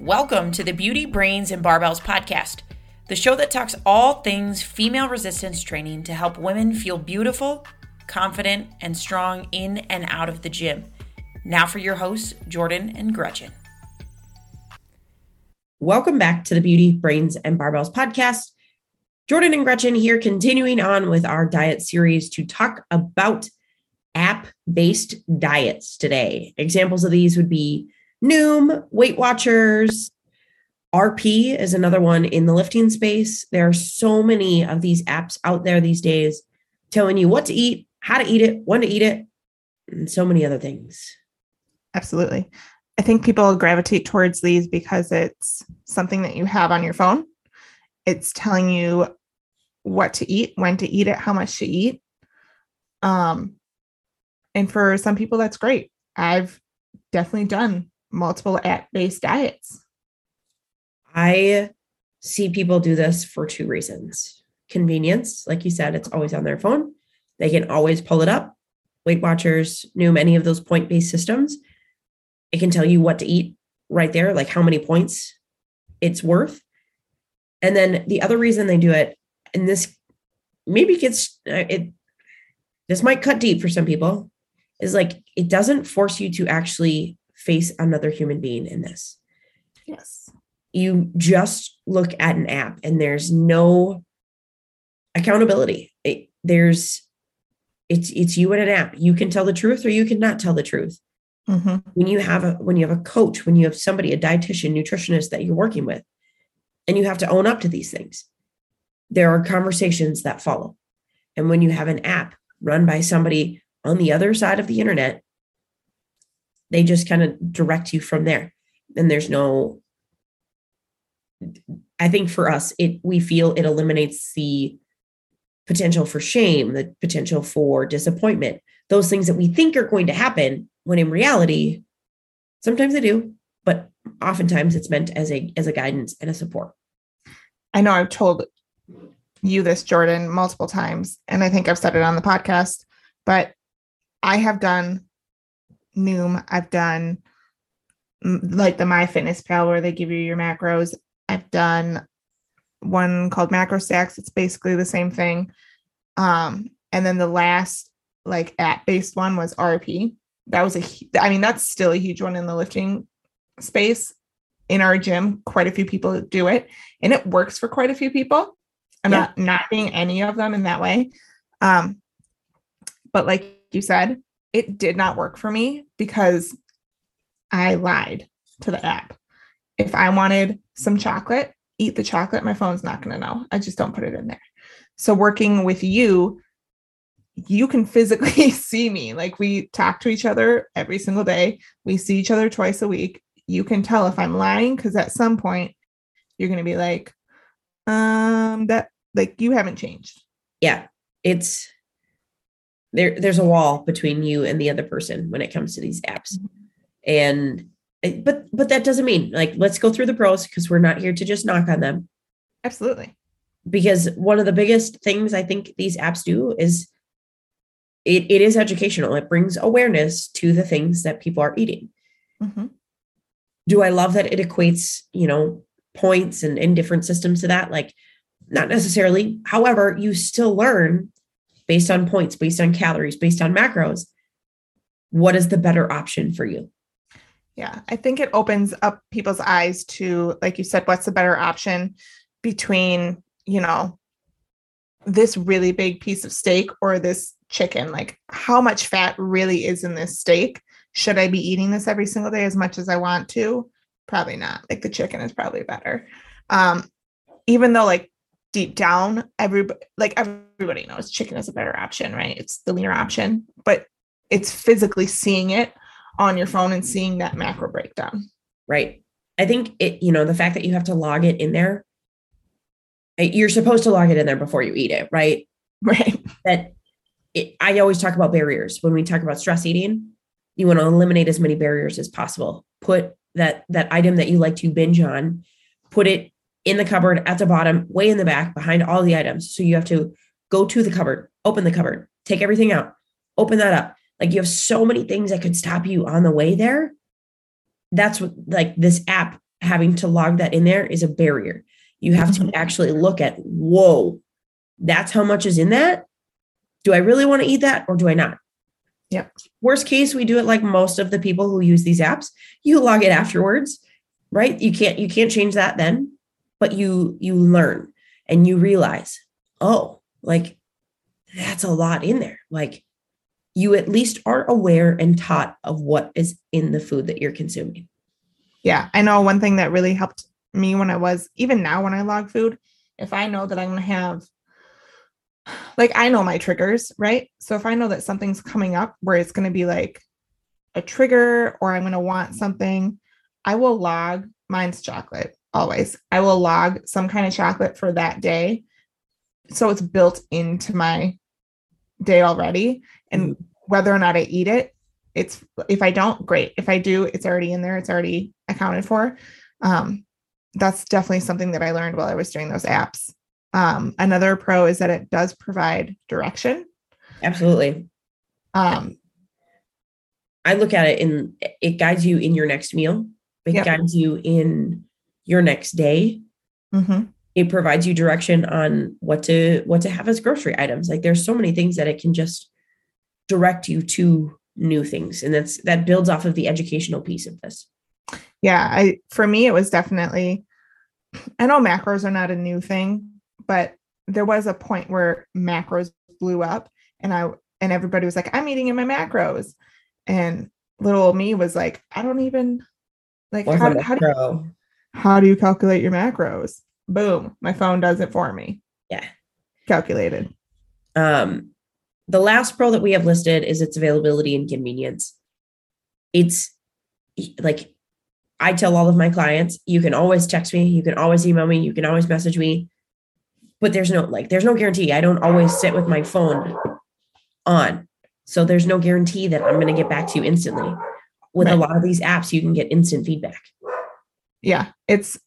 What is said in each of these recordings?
Welcome to the Beauty, Brains, and Barbells podcast, the show that talks all things female resistance training to help women feel beautiful, confident, and strong in and out of the gym. Now for your hosts, Jordan and Gretchen. Welcome back to the Beauty, Brains, and Barbells podcast. Jordan and Gretchen here, continuing on with our diet series to talk about app based diets today. Examples of these would be Noom, Weight Watchers, RP is another one in the lifting space. There are so many of these apps out there these days telling you what to eat, how to eat it, when to eat it, and so many other things. Absolutely. I think people gravitate towards these because it's something that you have on your phone. It's telling you what to eat, when to eat it, how much to eat. Um, and for some people, that's great. I've definitely done multiple app based diets. I see people do this for two reasons convenience, like you said, it's always on their phone. They can always pull it up. Weight Watchers, Noom, any of those point based systems, it can tell you what to eat right there, like how many points it's worth. And then the other reason they do it, and this maybe gets uh, it, this might cut deep for some people, is like it doesn't force you to actually face another human being in this. Yes. You just look at an app and there's no accountability. It, there's it's it's you and an app. You can tell the truth or you cannot tell the truth. Mm-hmm. When you have a when you have a coach, when you have somebody, a dietitian, nutritionist that you're working with, and you have to own up to these things, there are conversations that follow. And when you have an app run by somebody on the other side of the internet, they just kind of direct you from there. And there's no I think for us, it we feel it eliminates the potential for shame, the potential for disappointment, those things that we think are going to happen when in reality, sometimes they do, but oftentimes it's meant as a as a guidance and a support. I know I've told you this, Jordan, multiple times, and I think I've said it on the podcast, but I have done Noom. I've done like the MyFitnessPal where they give you your macros. I've done one called MacroStax. It's basically the same thing. Um, and then the last like app based one was RP. That was a, I mean, that's still a huge one in the lifting space in our gym. Quite a few people do it, and it works for quite a few people. I'm yeah. not knocking any of them in that way. Um, but like you said, it did not work for me because I lied to the app. If I wanted some chocolate, eat the chocolate, my phone's not going to know. I just don't put it in there. So, working with you, you can physically see me. Like we talk to each other every single day, we see each other twice a week. You can tell if I'm lying because at some point you're going to be like, um, that like you haven't changed. Yeah. It's there there's a wall between you and the other person when it comes to these apps. Mm-hmm. and but but that doesn't mean like let's go through the pros because we're not here to just knock on them. Absolutely. Because one of the biggest things i think these apps do is it, it is educational. It brings awareness to the things that people are eating. Mm-hmm. do i love that it equates you know points and in different systems to that? Like not necessarily. However you still learn based on points, based on calories, based on macros, what is the better option for you? Yeah, I think it opens up people's eyes to, like you said, what's the better option between, you know, this really big piece of steak or this chicken? Like, how much fat really is in this steak? Should I be eating this every single day as much as I want to? Probably not. Like, the chicken is probably better. Um, even though, like, deep down, everybody like everybody knows chicken is a better option, right? It's the leaner option, but it's physically seeing it on your phone and seeing that macro breakdown. Right. I think it, you know, the fact that you have to log it in there, eh, you're supposed to log it in there before you eat it, right? Right. That it, I always talk about barriers when we talk about stress eating. You want to eliminate as many barriers as possible. Put that that item that you like to binge on, put it in the cupboard at the bottom, way in the back behind all the items. So you have to go to the cupboard, open the cupboard, take everything out, open that up. Like you have so many things that could stop you on the way there. That's what like this app having to log that in there is a barrier. You have to Mhm. actually look at, whoa, that's how much is in that. Do I really want to eat that or do I not? Yeah. Worst case, we do it like most of the people who use these apps. You log it afterwards, right? You can't you can't change that then, but you you learn and you realize, oh, like that's a lot in there. Like you at least are aware and taught of what is in the food that you're consuming. Yeah, I know one thing that really helped me when I was even now when I log food, if I know that I'm going to have like I know my triggers, right? So if I know that something's coming up where it's going to be like a trigger or I'm going to want something, I will log mine's chocolate always. I will log some kind of chocolate for that day. So it's built into my day already and whether or not I eat it, it's if I don't, great. If I do, it's already in there. It's already accounted for. Um, that's definitely something that I learned while I was doing those apps. Um, another pro is that it does provide direction. Absolutely. Um, I look at it in it guides you in your next meal. It Yep. guides you in your next day. mhm. It provides you direction on what to what to have as grocery items. Like there's so many things that it can just direct you to new things. And that's that builds off of the educational piece of this. Yeah, I for me it was definitely I know macros are not a new thing, but there was a point where macros blew up and I and everybody was like, I'm eating in my macros. And little old me was like, I don't even like how, how do you? How do you calculate your macros? Boom, my phone does it for me. Yeah. Calculated. Um, the last pro that we have listed is its availability and convenience. It's like I tell all of my clients, you can always text me, you can always email me, you can always message me, but there's no like there's no guarantee. I don't always sit with my phone on. So there's no guarantee that I'm going to get back to you instantly. With a lot of these apps, you can get instant feedback. Yeah, it's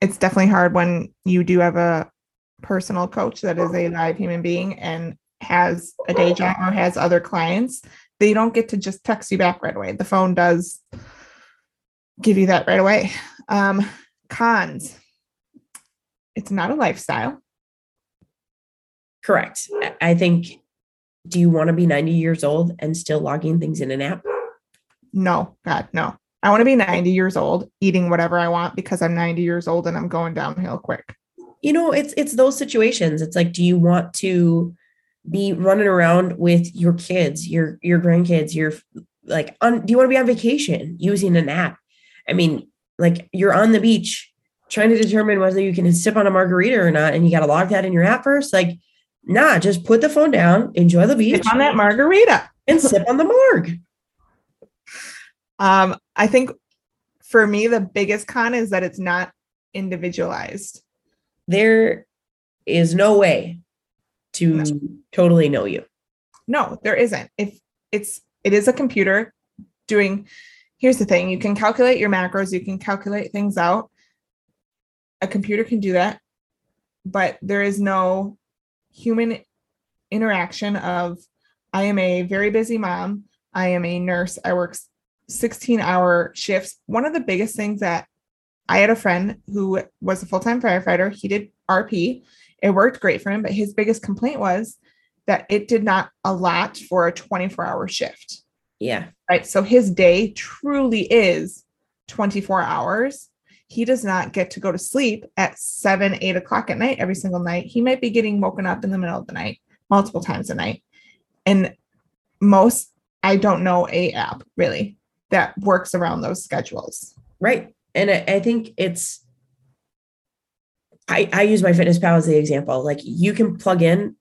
it's definitely hard when you do have a personal coach that is a live human being and has a day job or has other clients. They don't get to just text you back right away. The phone does give you that right away. Um, cons. It's not a lifestyle. Correct. I- I think do you want to be 90 years old and still logging things in an app? No, God, no. I want to be 90 years old eating whatever I want because I'm 90 years old and I'm going downhill quick. you know it's it's those situations it's like do you want to be running around with your kids your your grandkids your like on do you want to be on vacation using an app i mean like you're on the beach trying to determine whether you can sip on a margarita or not and you got to log that in your app first like nah just put the phone down enjoy the beach Sip on that margarita. and sip on the marg Um, I think for me, the biggest con is that it's not individualized. there is no way to totally know you No, there isn't. If it's it is a computer doing here's the thing, you can calculate your macros, you can calculate things out. A computer can do that, but there is no human interaction of I am a very busy mom, I am a nurse, I work 16 hour shifts. One of the biggest things that I had a friend who was a full time firefighter. He did RP. It worked great for him, but his biggest complaint was that it did not allot for a 24 hour shift. yeah Right. So his day truly is 24 hours. He does not get to go to sleep at seven, eight o'clock at night every single night. He might be getting woken up in the middle of the night multiple times a night. And most, I don't know a app really that works around those schedules. Right. And I, I think it's I, I use MyFitnessPal as the example. Like you can plug in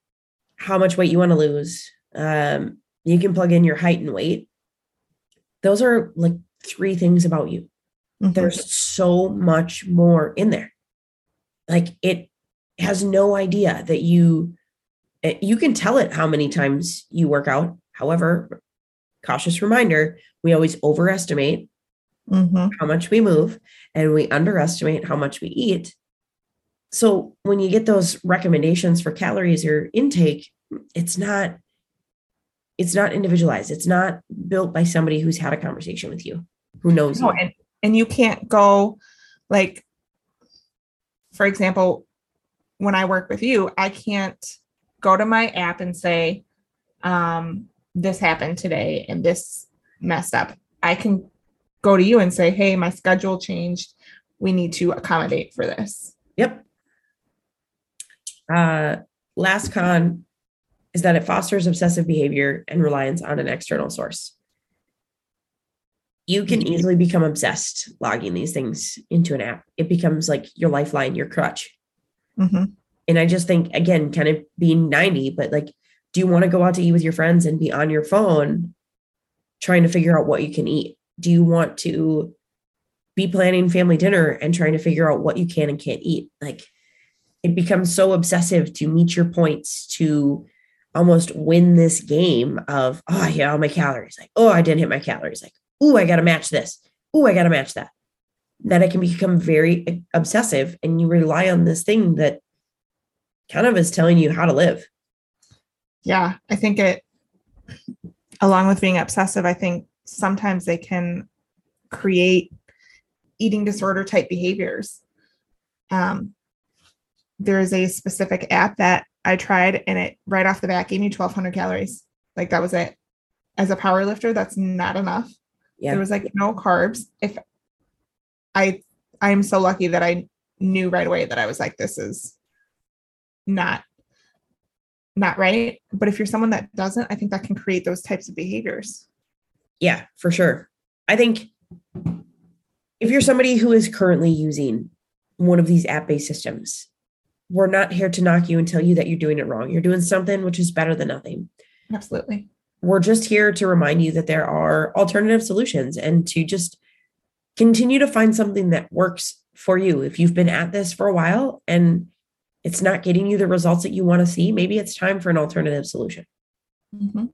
how much weight you want to lose. Um, you can plug in your height and weight. Those are like three things about you. Mhm. There's so much more in there. Like it has no idea that you eh, you can tell it how many times you work out. However, cautious reminder, we always overestimate Mhm. how much we move and we underestimate how much we eat. So when you get those recommendations for calories or intake, it's not it's not individualized. It's not built by somebody who's had a conversation with you, who knows No, you. and, and you can't go Like, for example, when I work with you, I can't go to my app and say, um, this happened today and this messed up. I can go to you and say, hey, my schedule changed. We need to accommodate for this. Yep. Uh, last con is that it fosters obsessive behavior and reliance on an external source. You can easily become obsessed logging these things into an app. It becomes like your lifeline, your crutch. Mm-hmm. And I just think, again, kind of being 90, but like, do you want to go out to eat with your friends and be on your phone trying to figure out what you can eat? Do you want to be planning family dinner and trying to figure out what you can and can't eat? Like, it becomes so obsessive to meet your points, to almost win this game of, oh, I hit all my calories. Like, oh, I didn't hit my calories. Like, oh, I got to match this. Oh, I got to match that. That it can become very eh, obsessive and you rely on this thing that kind of is telling you how to live. Yeah, I think it, along with being obsessive, I think sometimes they can create eating disorder type behaviors. Um, there is a specific app that I tried and it right off the bat gave me 1200 calories. Like that was it. As a power lifter, that's not enough. Yeah. There was like no carbs. If I I am so lucky that I knew right away that I was like, this is not not right. But if you're someone that doesn't, I think that can create those types of behaviors. Yeah, for sure. I think if you're somebody who is currently using one of these app based systems, we're not here to knock you and tell you that you're doing it wrong. You're doing something which is better than nothing. Absolutely. We're just here to remind you that there are alternative solutions and to just continue to find something that works for you. If you've been at this for a while and it's not getting you the results that you want to see, maybe it's time for an alternative solution. Mm-hmm.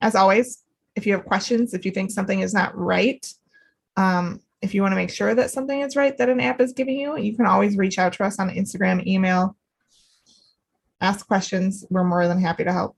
As always, if you have questions, if you think something is not right, um, if you want to make sure that something is right that an app is giving you, you can always reach out to us on Instagram, email, ask questions. We're more than happy to help.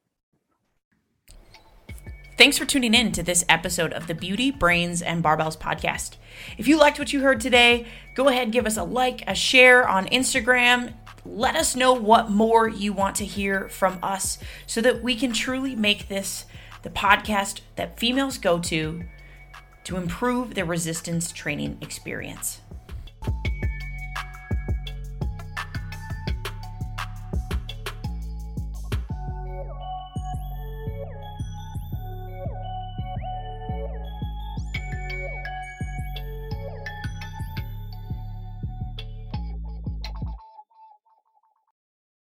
Thanks for tuning in to this episode of the Beauty, Brains, and Barbells podcast. If you liked what you heard today, go ahead give us a like, a share on Instagram. Let us know what more you want to hear from us so that we can truly make this the podcast that females go to to improve their resistance training experience.